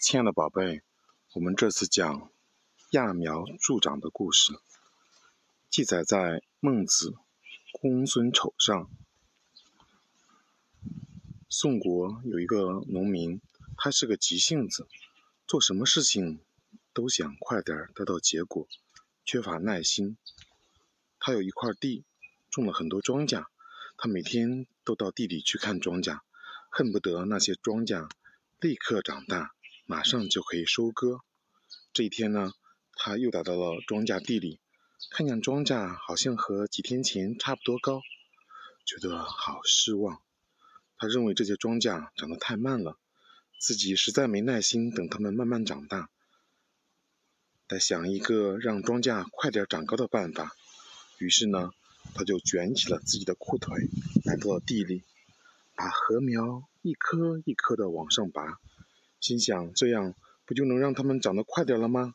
亲爱的宝贝，我们这次讲揠苗助长的故事，记载在《孟子·公孙丑》上。宋国有一个农民，他是个急性子，做什么事情都想快点得到结果，缺乏耐心。他有一块地，种了很多庄稼，他每天都到地里去看庄稼，恨不得那些庄稼立刻长大。马上就可以收割。这一天呢，他又来到了庄稼地里，看见庄稼好像和几天前差不多高，觉得好失望。他认为这些庄稼长得太慢了，自己实在没耐心等它们慢慢长大。得想一个让庄稼快点长高的办法。于是呢，他就卷起了自己的裤腿，来到了地里，把禾苗一颗一颗的往上拔。心想：这样不就能让它们长得快点了吗？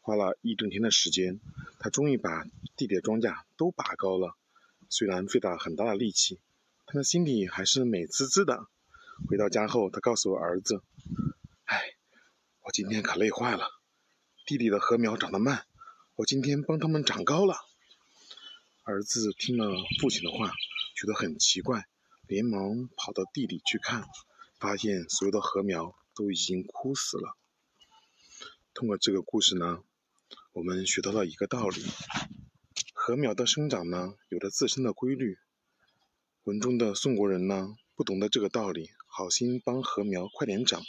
花了一整天的时间，他终于把地里的庄稼都拔高了。虽然费了很大的力气，他的心里还是美滋滋的。回到家后，他告诉我儿子：“哎，我今天可累坏了。地里的禾苗长得慢，我今天帮它们长高了。”儿子听了父亲的话，觉得很奇怪，连忙跑到地里去看。发现所有的禾苗都已经枯死了。通过这个故事呢，我们学到了一个道理：禾苗的生长呢，有着自身的规律。文中的宋国人呢，不懂得这个道理，好心帮禾苗快点长，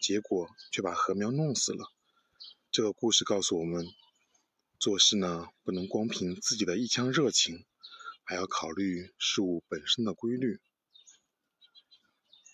结果却把禾苗弄死了。这个故事告诉我们，做事呢，不能光凭自己的一腔热情，还要考虑事物本身的规律。